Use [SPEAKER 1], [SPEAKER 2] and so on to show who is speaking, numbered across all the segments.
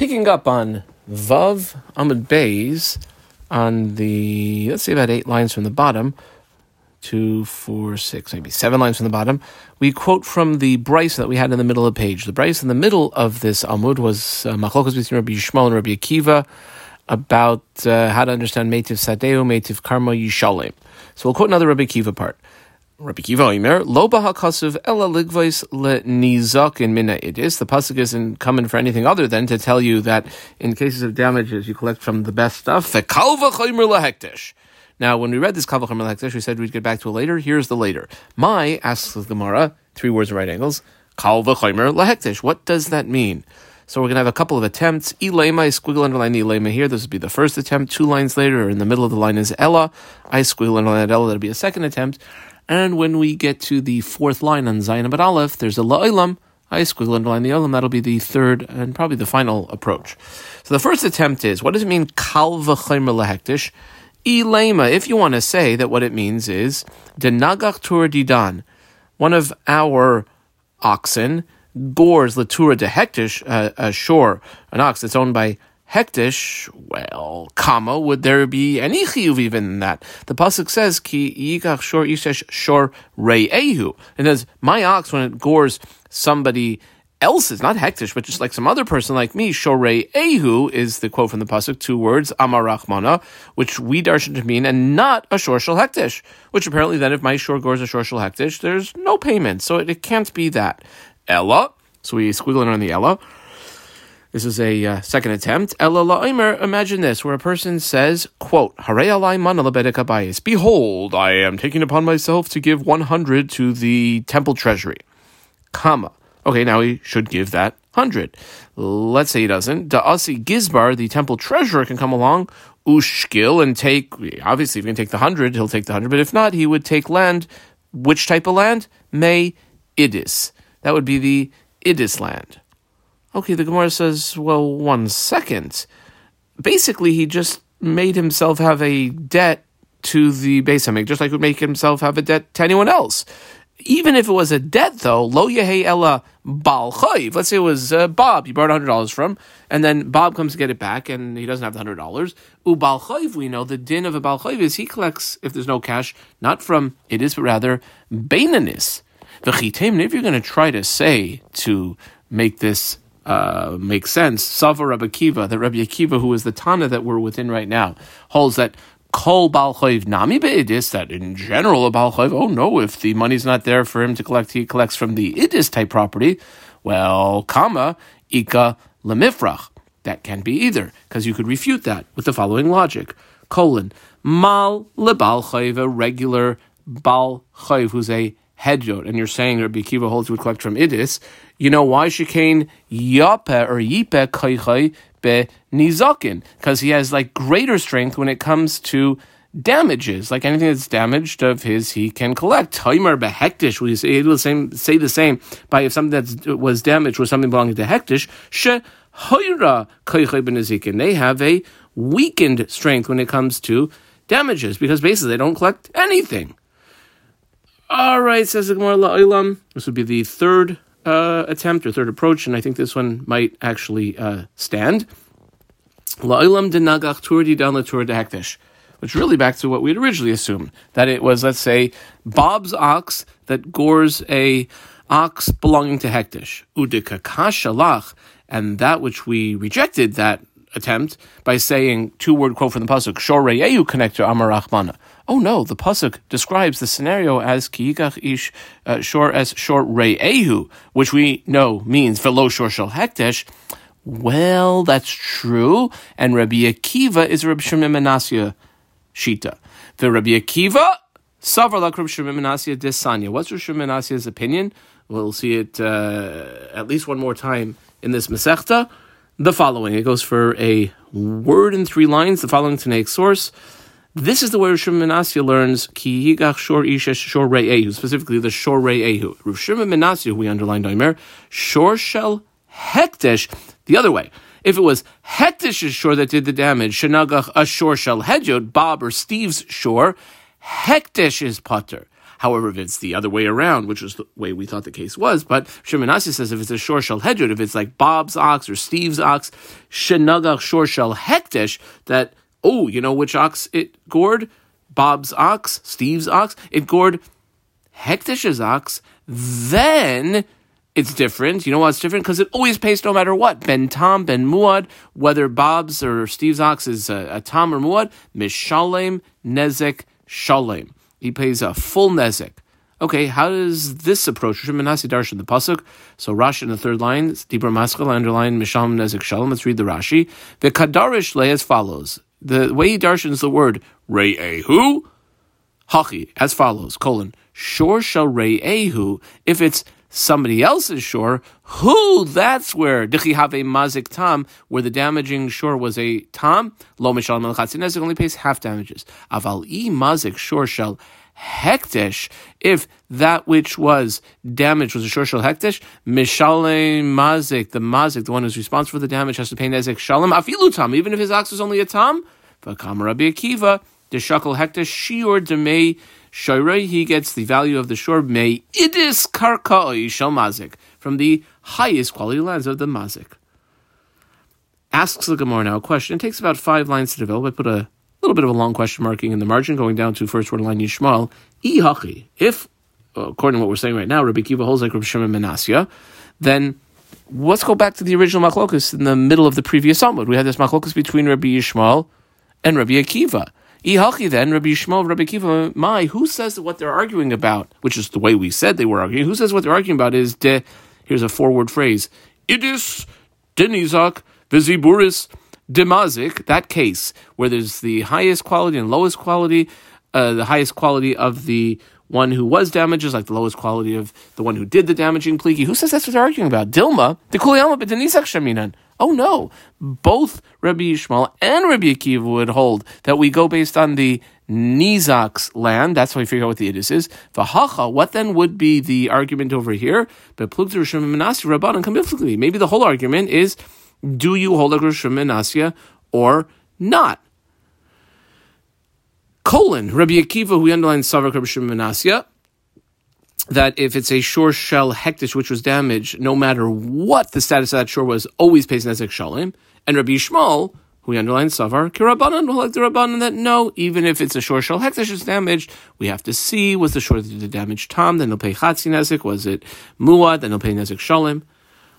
[SPEAKER 1] Picking up on Vav Amud Beis on the, let's say about eight lines from the bottom, two, four, six, maybe seven lines from the bottom, we quote from the Brisa that we had in the middle of the page. The Brisa in the middle of this Amud was uh, Machlokas between Rabbi Yishmael and Rabbi Akiva about uh, how to understand Metiv Sadeu, Metiv Karma Yishalim. So we'll quote another Rabbi Akiva part. Rabbi Kiva Omer, Lo bahakasav ela ligvois le nizak in mina idis. The pasuk isn't coming for anything other than to tell you that in cases of damages, you collect from the best stuff. The kalva chaymer lahektish. Now, when we read this kalva chaymer lahektish, we said we'd get back to it later. Here's the later. My asks the Gemara, three words at right angles. Kalva chaymer lahektish. What does that mean? So we're going to have a couple of attempts. Elema, I squiggle underline elema here. This would be the first attempt. Two lines later, or in the middle of the line is Ella. I squiggle underline Ella. That'll be a second attempt. And when we get to the fourth line on Zayin but Aleph, there's a la'ilam. I squiggle underline the olam. That'll be the third and probably the final approach. So the first attempt is what does it mean kal v'chaymer lehektish? Ilema, if you want to say that what it means is denagach tur didan, one of our oxen gores latura de hektish, uh, a shore, an ox that's owned by Hektish, well, comma, would there be any chiyuv even in that? The pasuk says, "Ki yikach shor ishesh shor re'ehu." It says, "My ox when it gores somebody else's, not hektish, but just like some other person like me, shorei ehu is the quote from the pasuk, two words, amarachmana, which we darshan to mean, and not a shorshal hektish, which apparently then if my shor gores a shorshal hektish, there's no payment, so it, it can't be that. Ella, so we squiggle it on the Ella. This is a uh, second attempt. Imagine this, where a person says, quote, Behold, I am taking upon myself to give 100 to the temple treasury. Comma. Okay, now he should give that 100. Let's say he doesn't. Da'asi Gizbar, the temple treasurer, can come along, ushkil, and take, obviously, if he can take the 100, he'll take the 100, but if not, he would take land. Which type of land? May Idis. That would be the Idis land. Okay, the Gemara says, well, one second. Basically, he just made himself have a debt to the Beis Hamikdash, just like he would make himself have a debt to anyone else. Even if it was a debt, though, lo yehe ella bal chayiv. Let's say it was uh, Bob, you borrowed hundred dollars from, and then Bob comes to get it back, and he doesn't have the hundred dollars. U bal chayiv, we know the din of a bal chayiv is he collects if there's no cash, not from it is, but rather beinanis. V'chitem. If you're going to try to say to make this uh, makes sense. Sava Rabbi Akiva, that Rabbi Akiva, who is the Tana that we're within right now, holds that Kol Bal Nami Be'idis, that in general a Bal oh no, if the money's not there for him to collect, he collects from the Idis type property. Well, Kama, Ika Lemifrach. That can be either, because you could refute that with the following logic. Colon, Mal Lebal a regular Bal who's a hedyot, and you're saying Rabbi Akiva holds would collect from Idis, you know why Shekain Yape or Yipe Kaichai be Nizakin? Because he has like greater strength when it comes to damages, like anything that's damaged of his, he can collect. Taimer behektish, we say, the same say the same by if something that was damaged was something belonging to hektish, she hoira ben They have a weakened strength when it comes to damages because basically they don't collect anything. All right, says the Gemara La'ilam. This would be the third uh, attempt or third approach, and I think this one might actually uh, stand. La'ilam denagach turdi down the de hektish, which really back to what we had originally assumed that it was, let's say, Bob's ox that gores a ox belonging to hektish udikakashalach, and that which we rejected that attempt by saying two word quote from the pasuk shor re'ehu connector amarachmana Oh no, the pasuk describes the scenario as kiyikach ish uh, shor as shor re'ehu, which we know means velo shor shel hektesh. Well, that's true, and Rabbi Akiva is Rabbi Shimon Menasya shita. The Rabbi Akiva savar Shimon Menasya desanya. What's Rabbi Shimon Menasya's opinion? We'll see it uh, at least one more time in this Masechta. The following it goes for a word in three lines. The following Tanaic source. This is the way Rosh Menasya learns ki yigach shor isha shor ehu, specifically the shor ehu. Rosh Menasya, we underlined Omer, shor shel hektesh, the other way. If it was Hektish's shore that did the damage, Shanagach Ashor Shel Hedjot, Bob or Steve's shore, Hektish is putter. However, if it's the other way around, which was the way we thought the case was, but Shemanasi says if it's a shor shel hedjud, if it's like Bob's ox or Steve's ox, shenagach shor shel hektish, that, oh, you know which ox it gored? Bob's ox, Steve's ox, it gored Hektish's ox, then it's different. You know why it's different? Because it always pays no matter what. Ben Tom, Ben Muad, whether Bob's or Steve's ox is a, a Tom or Muad, Mishalem, Nezek, Shalem. He pays a full Nezek. Okay, how does this approach Shimanasi Darshan the pasuk? So Rashi in the third line, Dibra Maskal underline Misham Nezek Shalom. Let's read the Rashi. The Kadarish lay as follows. The way he darshans the word Re'ehu, Hachi, as follows, colon, Shor shall Re'ehu, if it's somebody else's shore, who that's where Dichi have a mazik tam, where the damaging shore was a tam, lo mishal melchatzinez, only pays half damages. Aval i mazik shore shall hektish, if that which was damaged was a shor shel hektish, mishale mazik, the mazik, the one who's responsible for the damage, has to pay nezek shalom afilu tam, even if his ox was only a tam. V'kam Rabbi Akiva, the shakel hektish shiur demei Shoirei, he gets the value of the shore may idis karkaoi shel mazik from the highest quality lands of the mazik. Asks the Gemara now a question. It takes about five lines to develop. I put a little bit of a long question marking in the margin, going down to first word line Yishmael. Ihachi. If, according to what we're saying right now, Rabbi Kiva holds like Rabbi Shimon Menasya, then let's go back to the original machlokus in the middle of the previous Amud. We had this machlokus between Rabbi Yishmael and Rabbi Akiva. Ihachi then, Rabbi Yishmael, Rabbi Kiva, my, who says that what they're arguing about, which is the way we said they were arguing, who says what they're arguing about is de, here's a four-word phrase, idis, denizak, viziburis, demazik, that case, where there's the highest quality and lowest quality, uh, the highest quality of the one who was damaged is like the lowest quality of the one who did the damaging pliki. Who says that's what they're arguing about? Dilma, the kuliyama, but denizak shaminan. Oh no, both Rabbi Yishmael and Rabbi Akiva would hold that we go based on the Nizak's land. That's how we figure out what the idis is. Vahacha, what then would be the argument over here? But Maybe the whole argument is do you hold a Rishon Menasya or not? Colon, Rabbi Akiva, who underlines Savak Rabbi Shimon that if it's a shore shell hektish which was damaged, no matter what the status of that shore was, always pays nezek shalim. And Rabbi Yishmael, who underlines savar, kirabanan, who like the rabbanan that no, even if it's a shore shell hektish is damaged, we have to see was the shore did the damage tam, then they'll pay chatzi nezek, was it muad, then they'll pay nezek shalim.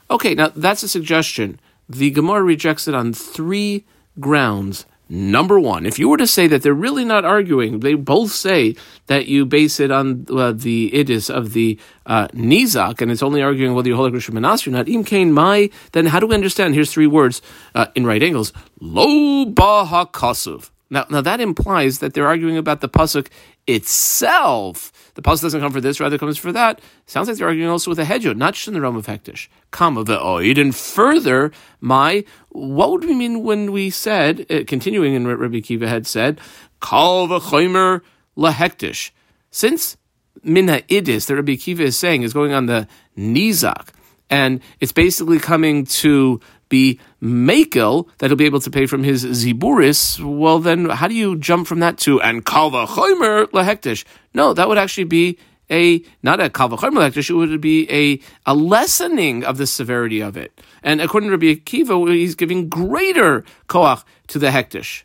[SPEAKER 1] Okay, now that's a suggestion. The Gemara rejects it on three grounds Number one, if you were to say that they're really not arguing, they both say that you base it on uh, the idis of the uh, nizak, and it's only arguing whether you hold a Manas or not. Im kain mai. Then how do we understand? Here's three words uh, in right angles. Lo bahakasuv. Now, now that implies that they're arguing about the pasuk itself. The pasuk doesn't come for this, rather comes for that. Sounds like they're arguing also with a hedjot, not just in the realm of hektish. Kama ve'oid. And further, my, what would we mean when we said, uh, continuing in what Rabbi Kiva had said, kal v'choimer lahektish. Since minha idis, that Rabbi Kiva is saying, is going on the nizak, and it's basically coming to be makel that he'll be able to pay from his ziburis, well then how do you jump from that to and kalva choimer lahektish? No, that would actually be a not a kalva choimer lahektish, it would be a a lessening of the severity of it. And according to Rabbi Akiva, he's giving greater koach to the hektish.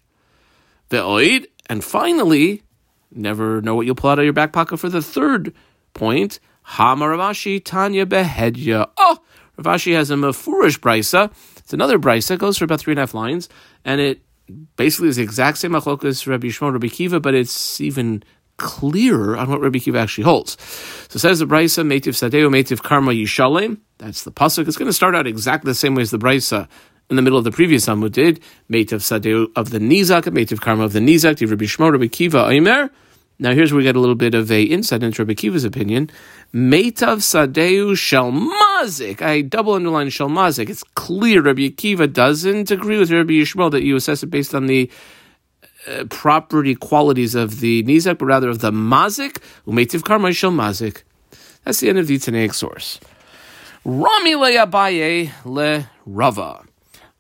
[SPEAKER 1] The oid, and finally, never know what you'll pull out of your back pocket for the third point. Hamaravashi Tanya Behedya. Oh, Ravashi has a mafurish brisa it's another brisa. Goes for about three and a half lines, and it basically is the exact same machlokas Rabbi Yishmael, Rabbi Kiva, but it's even clearer on what Rabbi Kiva actually holds. So says the brisa, Metiv Sadeo, Metiv Karma Yishalem. That's the pasuk. It's going to start out exactly the same way as the brisa in the middle of the previous Amud did. Metiv Sadeo of the Nizak, Metiv Karma of the Nizak, Rabbi Shmuel, Rabbi Kiva, Aimer. Now here's where we get a little bit of a insight into Rabbi Kiva's opinion. Meitav Sadeu Shalmazik. I double underline Shalmazik. It's clear Rabbi Akiva doesn't agree with Rabbi Yishmael that you assess it based on the uh, property qualities of the Nizak, but rather of the Mazik. Umeitiv Karma Shalmazik. That's the end of the Tanaic source. Rami le Abaye le Rava.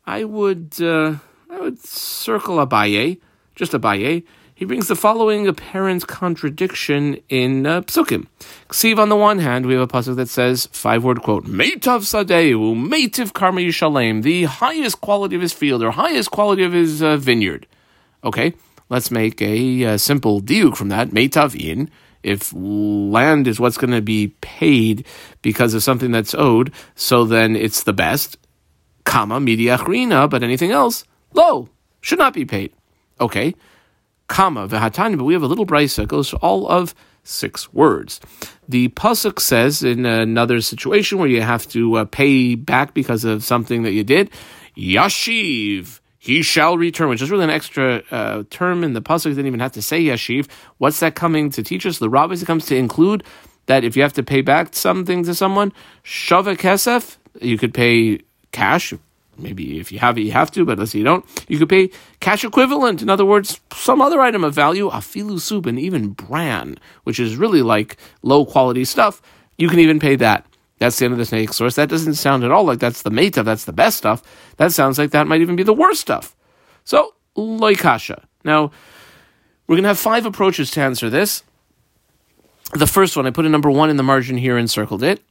[SPEAKER 1] I would uh, I would circle Abaye, just Abaye he brings the following apparent contradiction in uh, Psukim. Ksiv, on the one hand, we have a pasuk that says, five word quote, Meitav Sadeu, Meitiv Karma Yishalem, the highest quality of his field or highest quality of his uh, vineyard. Okay, let's make a, uh, simple diuk from that. Meitav in, if land is what's going to be paid because of something that's owed, so then it's the best. Kama midiachrina, but anything else, low, should not be paid. Okay comma, v'hatani, but we have a little brisa, goes all of six words. The pasuk says in another situation where you have to uh, pay back because of something that you did, yashiv, he shall return, which is really an extra uh, term in the pasuk. Didn't even have to say yashiv. What's that coming to teach us? The rabbis it comes to include that if you have to pay back something to someone, shava kesef, you could pay cash, maybe if you have it, you have to, but let's say you don't, you could pay cash equivalent. In other words, some other item of value, afilu soup and even bran, which is really like low quality stuff. You can even pay that. That's the end of the snake source. That doesn't sound at all like that's the meta, that's the best stuff. That sounds like that might even be the worst stuff. So, loikasha. Now, we're going to have five approaches to answer this. The first one, I put a number one in the margin here and circled it.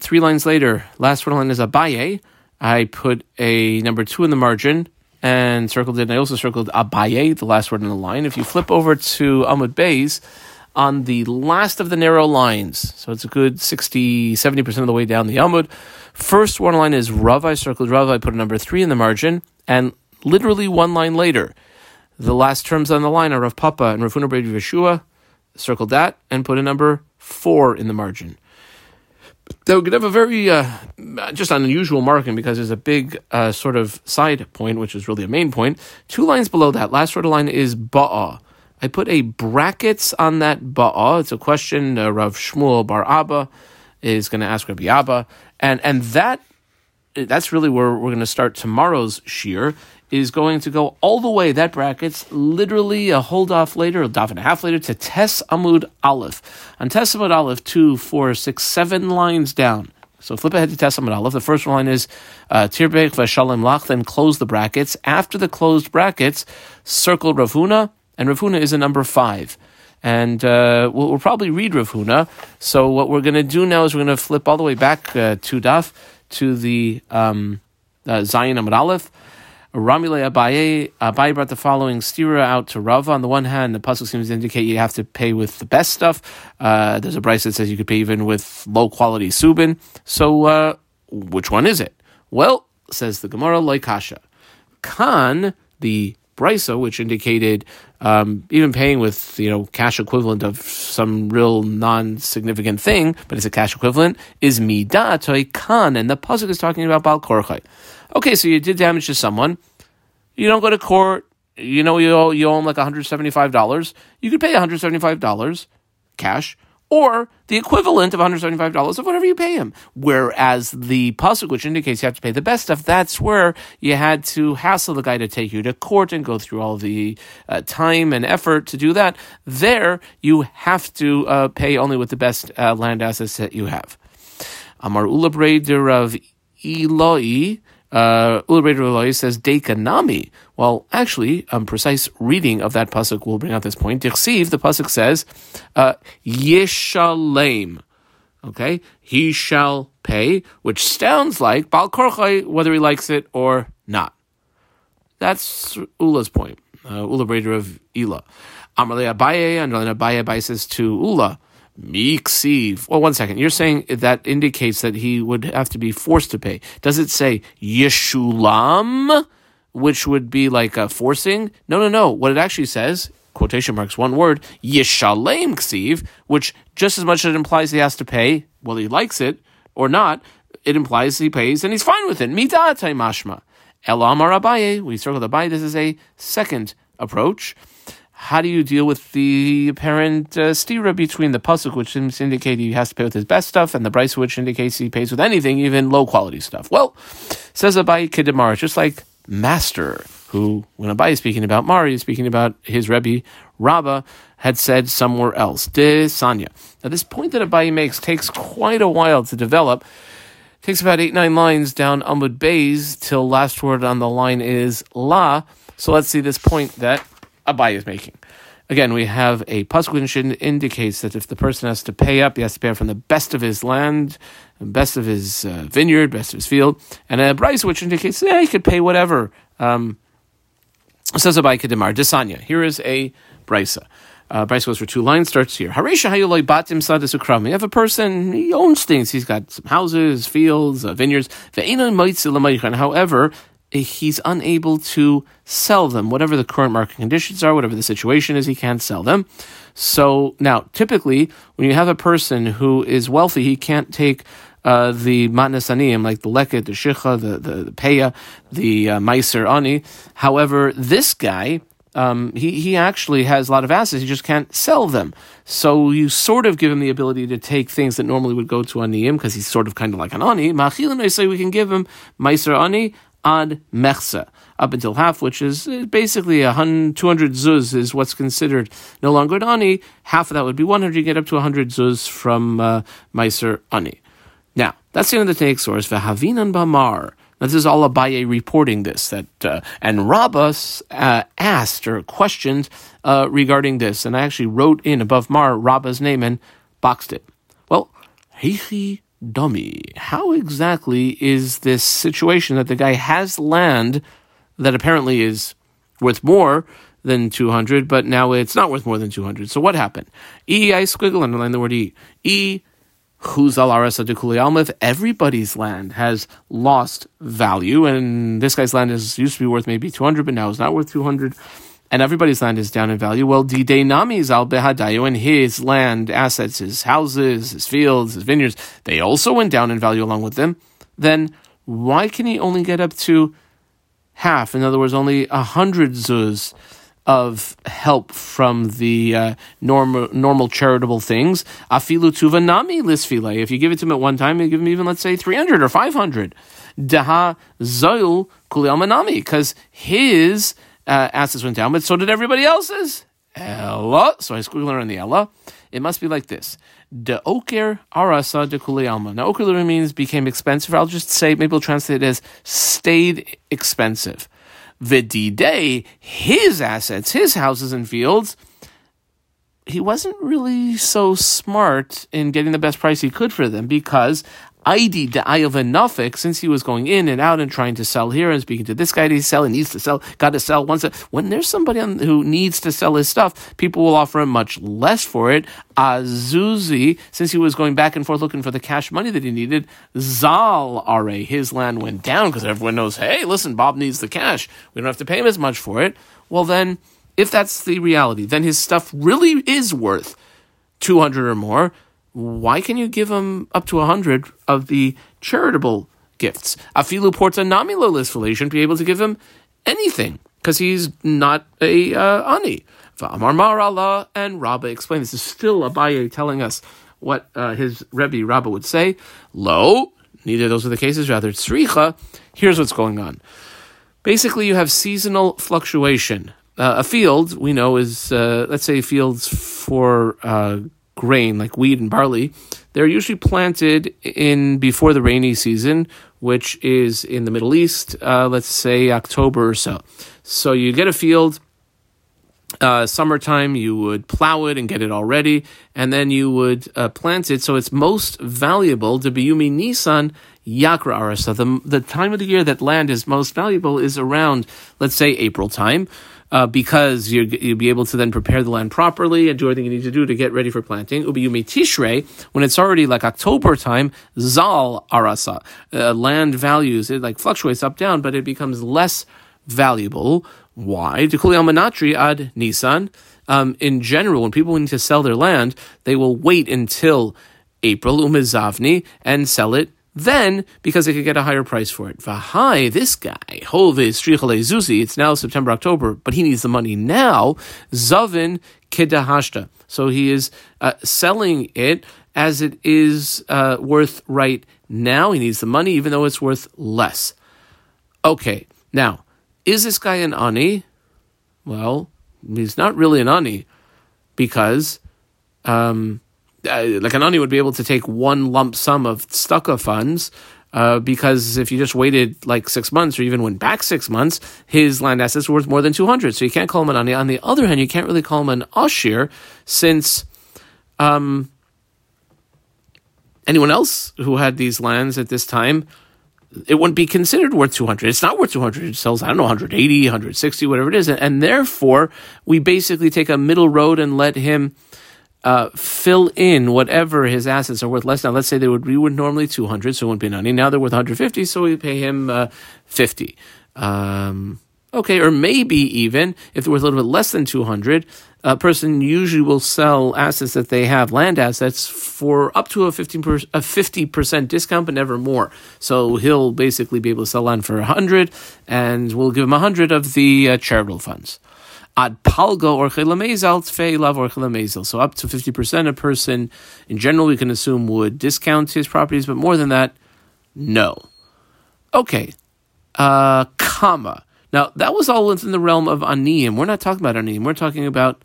[SPEAKER 1] Three lines later, last one line is Abaye. I put a number two in the margin and circled it. And I also circled Abaye, the last word in the line. If you flip over to Amud Beis, on the last of the narrow lines, so it's a good 60, 70% of the way down the Amud, first one line is Rav. I circled Rav. I put a number three in the margin. And literally one line later, the last terms on the line are Rav Papa and Rav Huna Yeshua. Circled that and put a number four in the margin they would have a very uh, just an unusual marking because there's a big uh, sort of side point, which is really a main point. Two lines below that, last sort of line is ba'a. I put a brackets on that ba'a. It's a question uh, Rav Shmuel Bar Abba is going to ask Rabbi Abba, and and that that's really where we're going to start tomorrow's shear is going to go all the way, that brackets, literally a hold off later, a daf and a half later, to Tes Amud Aleph. On Tes Amud Aleph, two, four, six, seven lines down. So flip ahead to Tes Amud Aleph. The first line is uh, Tirbech Vashalim Lach, then close the brackets. After the closed brackets, circle Rav Huna, and Rav Huna is a number five. And uh, we'll, we'll, probably read Rav Huna. So what we're going to do now is we're going to flip all the way back uh, to Daf, to the um, uh, Zayin Amud Aleph. Ramile Abaye, Abaye brought the following stira out to Rava. On the one hand, the pasuk seems to indicate you have to pay with the best stuff. Uh, there's a price that says you could pay even with low quality subin. So, uh, which one is it? Well, says the Gemara, Loikasha. Khan, the brisa, which indicated um, even paying with you know cash equivalent of some real non-significant thing, but it's a cash equivalent, is midatoi kan, and the pasuk is talking about bal korchai. Okay, so you did damage to someone. You don't go to court. You know you owe, you owe them like $175. You could pay $175 cash or the equivalent of $175 of whatever you pay him. Whereas the pasuk, which indicates you have to pay the best stuff, that's where you had to hassle the guy to take you to court and go through all the uh, time and effort to do that. There, you have to uh, pay only with the best uh, land assets that you have. Amar Ulabrader of Eloi uh, Ulrei says Dekanami. Well, actually, a precise reading of that pasuk will bring out this point. Dichsiv, the pasuk says, uh. Okay, he shall pay, which sounds like Bal Korchai, whether he likes it or not. That's Ula's point. Uh, Ula Brader of Ela. Amarle Abaye, and Abaye says to Ula, Miksiv. Well, one second. You're saying that indicates that he would have to be forced to pay. Does it say Yeshulam, which would be like a forcing? No, no, no. What it actually says, quotation marks, one word, Yeshalem Ksiv, which just as much as it implies he has to pay, whether he likes it or not, it implies he pays and he's fine with it. Midatai mashma. Elamar Abaye. We circle the Abaye. This is a second approach how do you deal with the apparent uh, stira between the pasuk, which seems to indicate he has to pay with his best stuff, and the brisa, which indicates he pays with anything, even low quality stuff? Well, says Abai Kedemar, just like Master, who, when Abai is speaking about Mari, is speaking about his Rebbe, Rabba, had said somewhere else. De Sanya. Now, this point that Abai makes takes quite a while to develop. Takes about eight, nine lines down Amud Beis till last word on the line is La. So let's see this point that Abai is making. again, we have a which indicates that if the person has to pay up, he has to pay up from the best of his land, best of his uh, vineyard, best of his field, and a brisa which indicates yeah, he could pay whatever. Um, says Abai Kedemar, Desanya. Here is a brisa. Uh, Brisa goes for two lines, starts here. Haresha hayoloi batim sadisukram. You have a person, he owns things. He's got some houses, fields, uh, vineyards. However, he's unable to sell them. Whatever the current market conditions are, whatever the situation is, he can't sell them. So now, typically, when you have a person who is wealthy, he can't take uh, the matnas like the leket, the shicha, the, the, the peya, the uh, meiser ani. However, this guy, um, he, he actually has a lot of assets, he just can't sell them. So you sort of give him the ability to take things that normally would go to aniyim, because he's sort of kind of like an ani. Machilin, I say we can give him meiser ani, ad mechsa, up until half, which is uh, basically a 200 zuz is what's considered no longer an ani. Half of that would be 100. You get up to 100 zuz from uh, Meiser ani. Now, that's the end of the take source. V'havinan bamar. Now, this is all Abaye reporting this. That uh, and Rabbas uh, asked or questioned uh, regarding this, and I actually wrote in above Mar Rabbah's name and boxed it. Well, Heichi dummy. How exactly is this situation that the guy has land that apparently is worth more than 200, but now it's not worth more than 200? So what happened? E, I squiggle, underline the word E. E, if everybody's land has lost value, and this guy's land is used to be worth maybe 200, but now it's not worth 200 and everybody's land is down in value. Well, Dide Nami's al behadayu and his land assets, his houses, his fields, his vineyards, they also went down in value along with them. Then why can he only get up to half? In other words, only a hundred zuz of help from the uh, normal normal charitable things. Afilu tuva nami lisfile. If you give it to him at one time, you give him even let's say three hundred or five hundred. Daha zoil manami because his uh, assets went down, but so did everybody else's. Ella. So I squiggle around the Ella. It must be like this. De oker arasa de kuli alma. Now, oker means became expensive. I'll just say, maybe we'll translate it as stayed expensive. Vidide, his assets, his houses and fields, he wasn't really so smart in getting the best price he could for them because Aidi de Ayov since he was going in and out and trying to sell here and speaking to this guy to sell, he needs to sell, got to sell once. When there's somebody who needs to sell his stuff, people will offer him much less for it. Azuzi, since he was going back and forth looking for the cash money that he needed, Zal Are, his land went down because everyone knows, hey, listen, Bob needs the cash. We don't have to pay him as much for it. Well, then, if that's the reality, then his stuff really is worth 200 or more why can you give him up to a hundred of the charitable gifts? Afilu porta namilo lisful. You shouldn't be able to give him anything because he's not a uh, ani. Va'amar mar Allah and Rabbah explain this is still Abaye telling us what uh, his Rebbe Rabbah would say. Lo, neither of those are the cases. Rather, tzricha. Here's what's going on. Basically, you have seasonal fluctuation. Uh, a field we know is uh, let's say fields for uh, grain like wheat and barley, they're usually planted in before the rainy season, which is in the Middle East, uh, let's say October or so. So you get a field. Uh, summertime, you would plow it and get it all ready, and then you would uh, plant it. So it's most valuable to Biyumi Nisan Yakra Arasa. The, the time of the year that land is most valuable is around, let's say, April time uh, because you will be able to then prepare the land properly and do everything you need to do to get ready for planting. Ubiyumi Tishrei, when it's already like October time, Zal Arasa, uh, land values, it like fluctuates up down, but it becomes less valuable. Why? Dekuli Almanatri ad Nisan. Um, in general, when people need to sell their land, they will wait until April umizavni and sell it then because they could get a higher price for it. Vahai, this guy, Hove Strichale Zuzi, it's now September, October, but he needs the money now. Zavin Kedahashta. So he is uh, selling it as it is uh, worth right now. He needs the money, even though it's worth less. Okay, now, is this guy an ani? Well, he's not really an ani because um, uh, like an ani would be able to take one lump sum of stucco funds Uh, because if you just waited like six months or even went back six months, his land assets were worth more than 200. So you can't call him an ani. On the other hand, you can't really call him an ashir since um, anyone else who had these lands at this time, it wouldn't be considered worth 200. It's not worth 200. It sells, I don't know, 180, 160, whatever it is. And, and therefore, we basically take a middle road and let him uh, fill in whatever his assets are worth less. Now, let's say they would be worth normally 200, so it wouldn't be 90. Now they're worth 150, so we pay him uh, 50. Um, okay, or maybe even if they're worth a little bit less than 200, a person usually will sell assets that they have, land assets, for up to a 15%, a 50% discount, but never more. So he'll basically be able to sell land for 100, and we'll give him 100 of the uh, charitable funds ad palgo or chilamezal tfei lav or chilamezal. So up to 50% a person, in general, we can assume would discount his properties, but more than that, no. Okay. Uh, comma. Now, that was all within the realm of aniyim. We're not talking about aniyim. We're talking about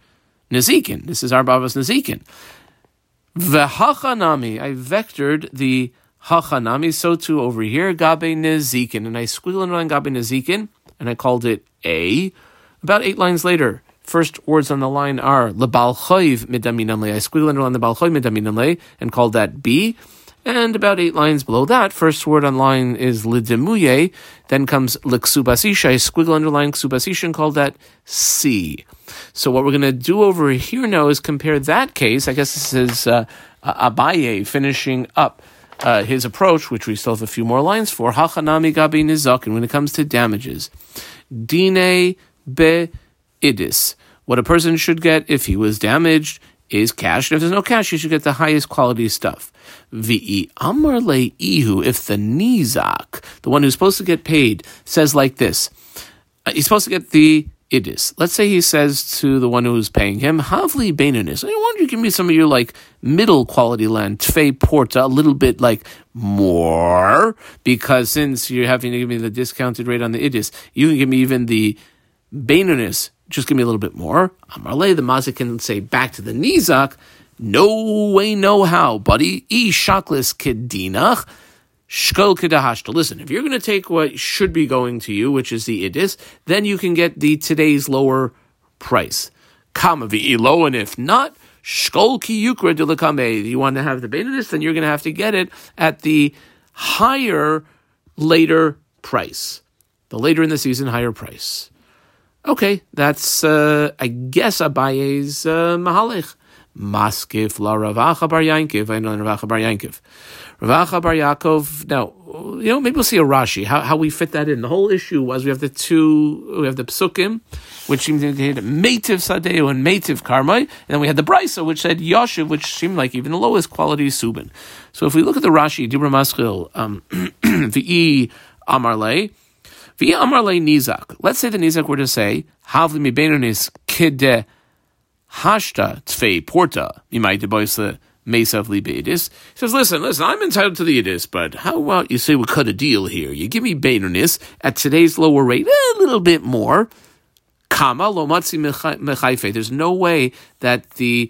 [SPEAKER 1] nezikin. This is our babas nezikin. V'hachanami. I vectored the hachanami, so too over here, gabe nezikin. And I squiggled around gabe nezikin, and I called it A about eight lines later, first words on the line are lebal choiv midaminam I squiggle underline the bal choiv midaminam and called that B. And about eight lines below that, first word on line is lidemuye. Then comes liksubasisha. I squiggle underline ksubasisha and called that C. So what we're going to do over here now is compare that case. I guess this is uh, Abaye finishing up. Uh, his approach, which we still have a few more lines for, hachanami gabi nizakin, when it comes to damages. Dine be'idis. What a person should get if he was damaged is cash. And if there's no cash, you should get the highest quality stuff. V'i amar ihu, if the nizak, the one who's supposed to get paid, says like this, uh, he's supposed to get the idis. Let's say he says to the one who's paying him, Havli Beinanis, why don't you give me some of your like middle quality land, Tfe Porta, a little bit like more, because since you're having to give me the discounted rate on the idis, you can give me even the Bainunis, just give me a little bit more. Amarle, the mazik can say back to the Nizak, no way, no how, buddy. E shaklis kedinach. Shkol kedahashta. Listen, if you're going to take what should be going to you, which is the idis, then you can get the today's lower price. Kama v'ilo, and if not, shkol ki yukra dilakame. You want to have the benedis, then you're going to have to get it at the higher later price. The later in the season, higher price. Okay, that's uh, I guess Abaye's uh, mahalich. Maskif la Ravacha bar Yankiv. I know Ravacha bar Yankiv. Ravacha bar Yaakov. Now, you know, maybe we'll see a Rashi how, how we fit that in. The whole issue was we have the two, we have the psukim, which seemed to indicate Mativ Sadeu and Mativ Karmai, and then we had the Brisa, which said Yashiv, which seemed like even the lowest quality Subin. So if we look at the Rashi, Dibra Maschil, um, E Amarle, Via Nizak. Let's say the Nizak were to say, Havli mi benonis kide hashta tfei porta imai deboisa mesav libeidis. He says, listen, listen, I'm entitled to the idis, but how about you say we cut a deal here? You give me benonis at today's lower rate, a little bit more. Kama lomatzi mechaife. There's no way that the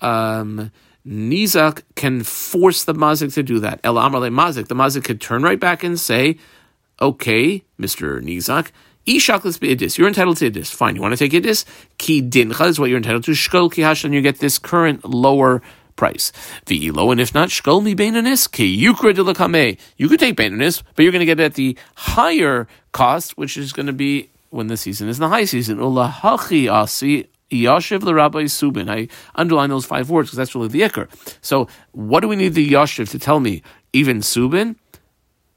[SPEAKER 1] um, Nizak can force the mazik to do that. El Amarle mazik. The mazik could turn right back and say, Okay, Mr. Nizak. Ishaklis idis. You're entitled to idis. Fine. You want to take idis? Ki dincha is what you're entitled to. Shkol ki and you get this current lower price. V'ilo, and if not, shkol mi beinanis ki yukra de You could take beinanis, but you're going to get it at the higher cost, which is going to be when the season is the high season. Ulahachi asi Yashiv the Rabbi Subin. I underline those five words because that's really the ikr. So, what do we need the Yashiv to tell me? Even Subin?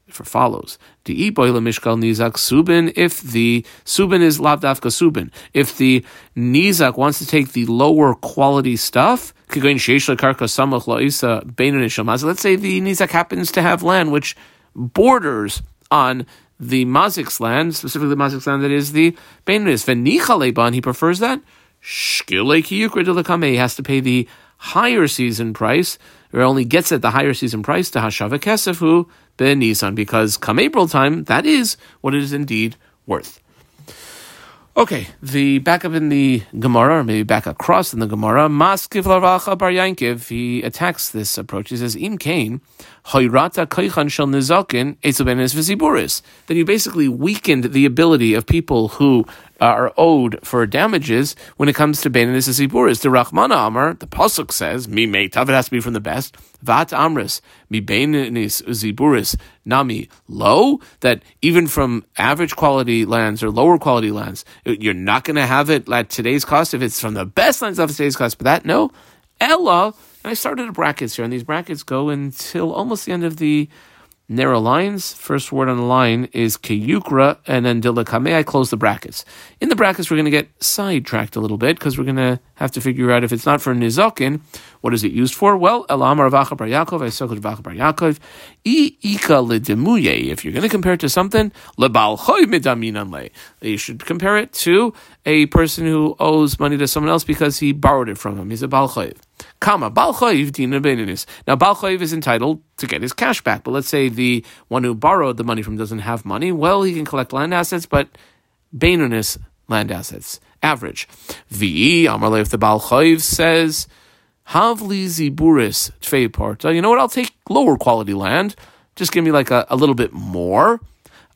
[SPEAKER 1] For follows. The iboila mishkal nizak subin if the subin is lavdafka subin. If the nizak wants to take the lower quality stuff, let's say the nizak happens to have land which borders on the mazik's land, specifically the mazik's land that is the beinunis. Venichaleban, he prefers that. He has to pay the higher season price, or only gets at the higher season price to Hashava Kesefu ben Nisan, because come April time, that is what it is indeed worth. Okay, the back up in the Gemara, or maybe back across in the Gemara, Maskiv Laracha Bar Yankiv, he attacks this approach. He says, Im Kain, Then you basically weakened the ability of people who are owed for damages when it comes to Benanis Ziburis. The Rahmana Amar, the Pasuk says, Mi Meitav, it has to be from the best. Vat Amris, Mi Benanis Ziburis, Nami low, that even from average quality lands or lower quality lands, you're not going to have it at today's cost if it's from the best lands of today's cost. But that, no. Ella, and I started a brackets here, and these brackets go until almost the end of the narrow lines. First word on the line is keyukra, and then dilakame. I close the brackets. In the brackets, we're going to get sidetracked a little bit because we're going to have to figure out if it's not for nizokin, what is it used for? Well, elamar vacha bar Yaakov, esokot vacha bar Yaakov, i ika ledemuye. If you're going to compare it to something, lebal choy le. You should compare it to a person who owes money to someone else because he borrowed it from him. He's a bal Now bal is entitled to get his cash back, but let's say the one who borrowed the money from doesn't have money. Well, he can collect land assets, but beninis land assets average. V if the bal says. Havli ziburis tfei You know what? I'll take lower quality land. Just give me like a, a little bit more.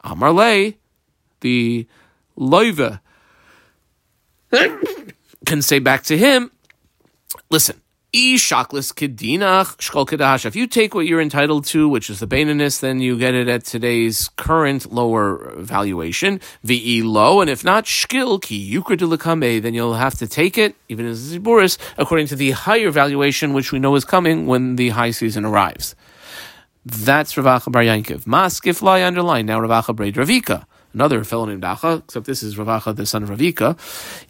[SPEAKER 1] Amarle, the loiva, can say back to him, listen, If you take what you're entitled to, which is the baininess, then you get it at today's current lower valuation, ve low, and if not shkil ki yukra delakame, then you'll have to take it, even as ziburis, according to the higher valuation, which we know is coming when the high season arrives. That's Ravacha Bar Yankiv. Maskif lie underline. Now Ravacha Braid Ravika. Another fellow named Acha, except this is Ravacha, the son of Ravika.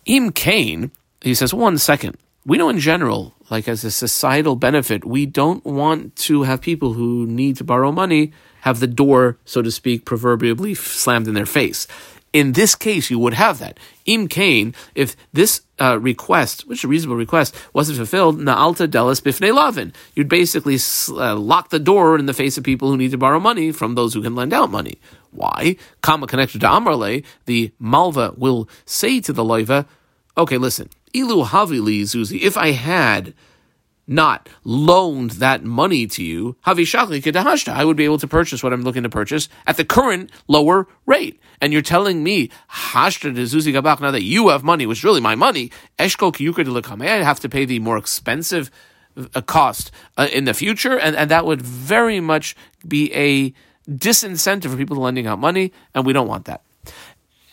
[SPEAKER 1] Im Kain, he says, one second we know in general, like as a societal benefit, we don't want to have people who need to borrow money have the door, so to speak, proverbially slammed in their face. In this case, you would have that. Im Kain, if this uh, request, which is a reasonable request, wasn't fulfilled, na'alta delis bifnei lavin. You'd basically uh, lock the door in the face of people who need to borrow money from those who can lend out money. Why? Kama connected to Amrle, the Malva will say to the Loiva, okay, listen, Ilu havili zuzi, if I had not loaned that money to you, kedahashta, I would be able to purchase what I'm looking to purchase at the current lower rate. And you're telling me, hashta zuzi gabach, now that you have money, which is really my money, eshko kiyuka I have to pay the more expensive uh, cost uh, in the future, and, and that would very much be a disincentive for people lending out money, and we don't want that.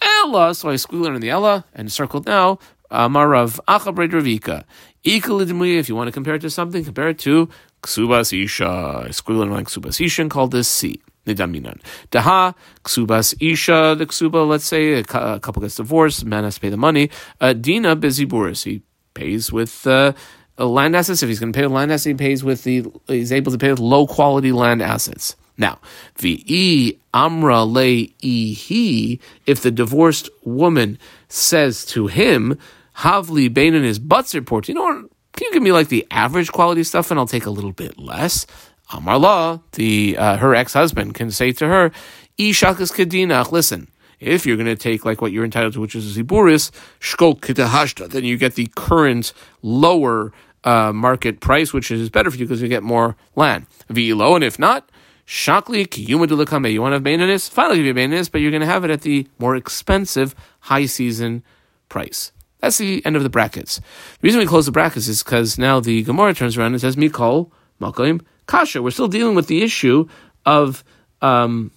[SPEAKER 1] Ella, so I squeal in the Ella and circled now. Amarav Achabred Ravika. If you want to compare it to something, compare it to Ksubas Isha. Squiggle like Ksubas Isha and call this C. Nidaminan. Daha, Ksubas Isha, the Ksuba, let's say a, couple gets divorced, man has to pay the money. Uh, Dina Biziburis, he pays with uh, land assets. If he's going to pay with land assets, he pays with the, he's able to pay with low quality land assets. Now, vi amra le ihi, if the divorced woman says to him, Havli Bainan is butts report. You know what? Can you give me like the average quality stuff and I'll take a little bit less? Amarla, the uh, her ex husband, can say to her, Ishakas Kadinach, listen, if you're going to take like what you're entitled to, which is Ziburis, Shkol Kitahashta, then you get the current lower uh, market price, which is better for you because you get more land. V'ilo, and if not, Shakli Kiyuma you want to have maintenance? Fine, I'll give you maintenance, but you're going to have it at the more expensive high season price. That's the end of the brackets. The reason we close the brackets is because now the Gemara turns around and says Mikol Makoim Kasha. We're still dealing with the issue of um,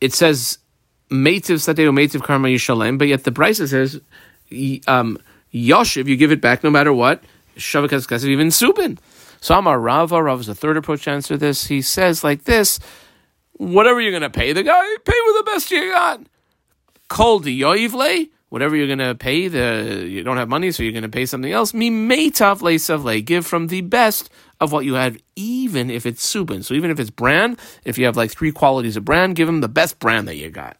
[SPEAKER 1] it says Mativ Sateo Mativ Karma Yishalem, but yet the Brisa says um, Yoshiv, you give it back no matter what. Shavakas Kasev even Subin. So Amar Rava, Rava is the third approach to answer this. He says like this whatever you're going to pay the guy, pay with the best you got. Kol Yoivle, whatever you're going to pay, the you don't have money, so you're going to pay something else. Mi meitav leisavle, give from the best of what you have, even if it's subin. So even if it's brand, if you have like three qualities of brand, give them the best brand that you got.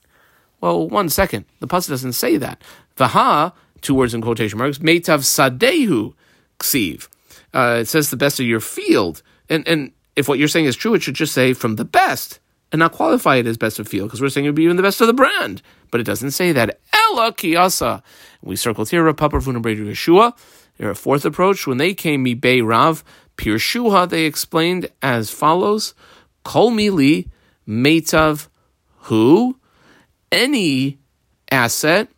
[SPEAKER 1] Well, one second, the pasuk doesn't say that. Vaha, two words in quotation marks, meitav sadehu ksiv. Uh, it says the best of your field, and and if what you're saying is true, it should just say from the best and not qualify it as best of field because we're saying it would be even the best of the brand. But it doesn't say that. Ella Kiasa. We circled here a Papa Ravuna Yeshua. A fourth approach. When they came mi Bay Rav Pirshuha, they explained as follows: Kol mili meitav who any asset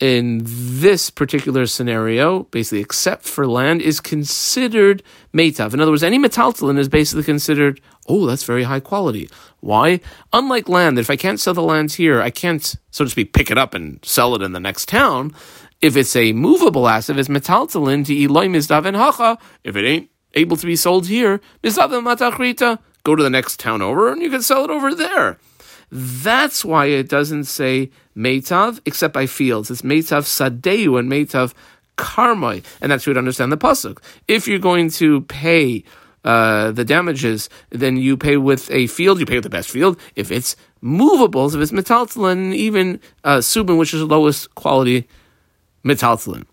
[SPEAKER 1] in this particular scenario, basically except for land, is considered metav. In other words, any metaltalin is basically considered, oh, that's very high quality. Why? Unlike land, if I can't sell the land here, I can't, so to speak, pick it up and sell it in the next town. If it's a movable asset, it's metaltalin to Eloi Mizdav and Hacha, if it ain't able to be sold here, Mizdav Matachrita, go to the next town over and you can sell it over there. That's why it doesn't say Meitav, except by fields. It's Meitav Sadeu and Meitav Karmoi. And that's how you'd understand the Pasuk. If you're going to pay uh, the damages, then you pay with a field, you pay with the best field. If it's movables, if it's metaltalin, even uh, subin, which is the lowest quality metaltalin.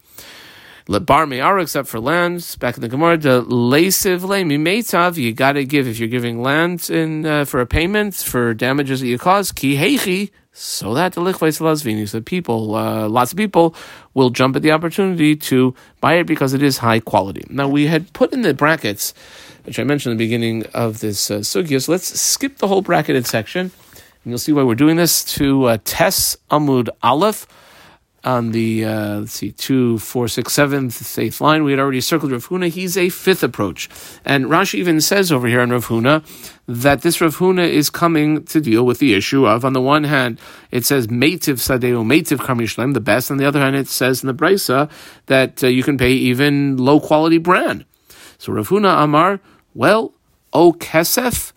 [SPEAKER 1] Lebar me'ara, except for land. Back in the Gemara, the leisiv le mimetav. You got to give if you're giving land in uh, for a payment for damages that you cause. Ki heichi, so that the lichvais lasvini, so people, uh, lots of people will jump at the opportunity to buy it because it is high quality. Now we had put in the brackets, which I mentioned in the beginning of this uh, sugya. So let's skip the whole bracketed section, and you'll see why we're doing this to uh, Tes Amud Aleph on the uh, let's see two four six seventh eighth line we had already circled Rav Huna. He's a fifth approach. And Rashi even says over here in Rav Huna that this Rav Huna is coming to deal with the issue of on the one hand it says Meitiv Sadeo Meitiv Karmishlem the best. On the other hand it says in the Brisa that uh, you can pay even low quality brand so Rav Huna Amar well O Kesef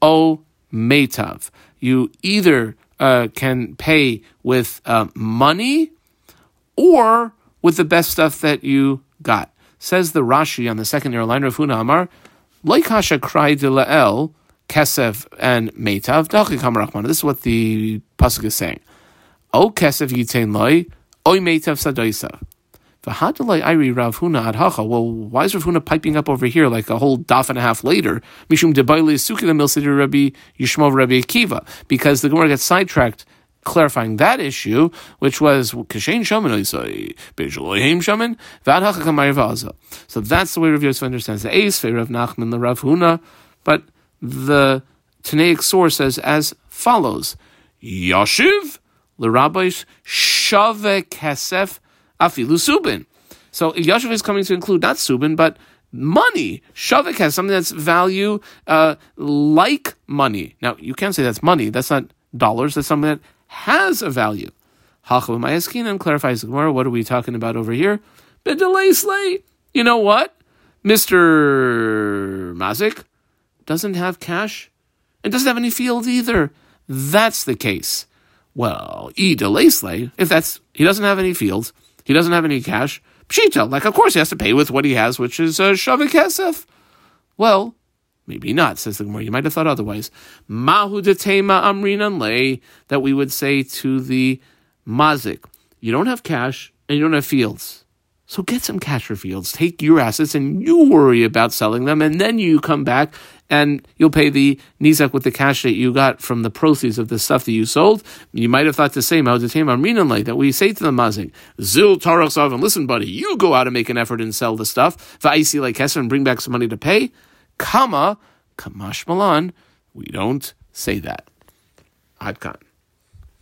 [SPEAKER 1] O Meitav. You either uh, can pay with uh, money or with the best stuff that you got. Says the Rashi on the second airline, Rav Huna Amar, like Hasha cry de lael, kesef and meitav, This is what the pasuk is saying. O kesef yitain loy, oy meitav sadoisav. V'hadalai Iri Rav Huna adhacha. Well, why is Rav Huna piping up over here like a whole daf and a half later? Mishum debaili suki the milsidir Rabbi Yishmael Rabbi Akiva. Because the Gemara gets sidetracked clarifying that issue, which was Kashain Shaman So that's the way Rav Yosef understands the Ace, Rav Nachman, the Rav Huna, but the Tanaic source says as follows: Yashiv l'Rabbis Shave Kesef Afilu Subin. So Yashiv is coming to include not Subin, but money. Shavik has something that's value uh, like money. Now, you can't say that's money. That's not dollars. That's something that has a value. Hachav Mayaskinan clarifies the Gemara. What are we talking about over here? Bedelay slay. You know what? Mr. Mazik doesn't have cash and doesn't have any fields either. That's the case. Well, e delay if that's he doesn't have any fields, he doesn't have any cash, pshita, like of course he has to pay with what he has, which is uh, shavik kesef. Well, Maybe not, says the Gemara. You might have thought otherwise. Mahu detema amrinan lay, that we would say to the mazik, you don't have cash and you don't have fields. So get some cash for fields. Take your assets and you worry about selling them, and then you come back and you'll pay the nizak with the cash that you got from the proceeds of the stuff that you sold. You might have thought the same. That we say to the mazik, zil tarach and listen, buddy, you go out and make an effort and sell the stuff. Va'isi like and bring back some money to pay. Kama, Kamash Malan, we don't say that. Adkan.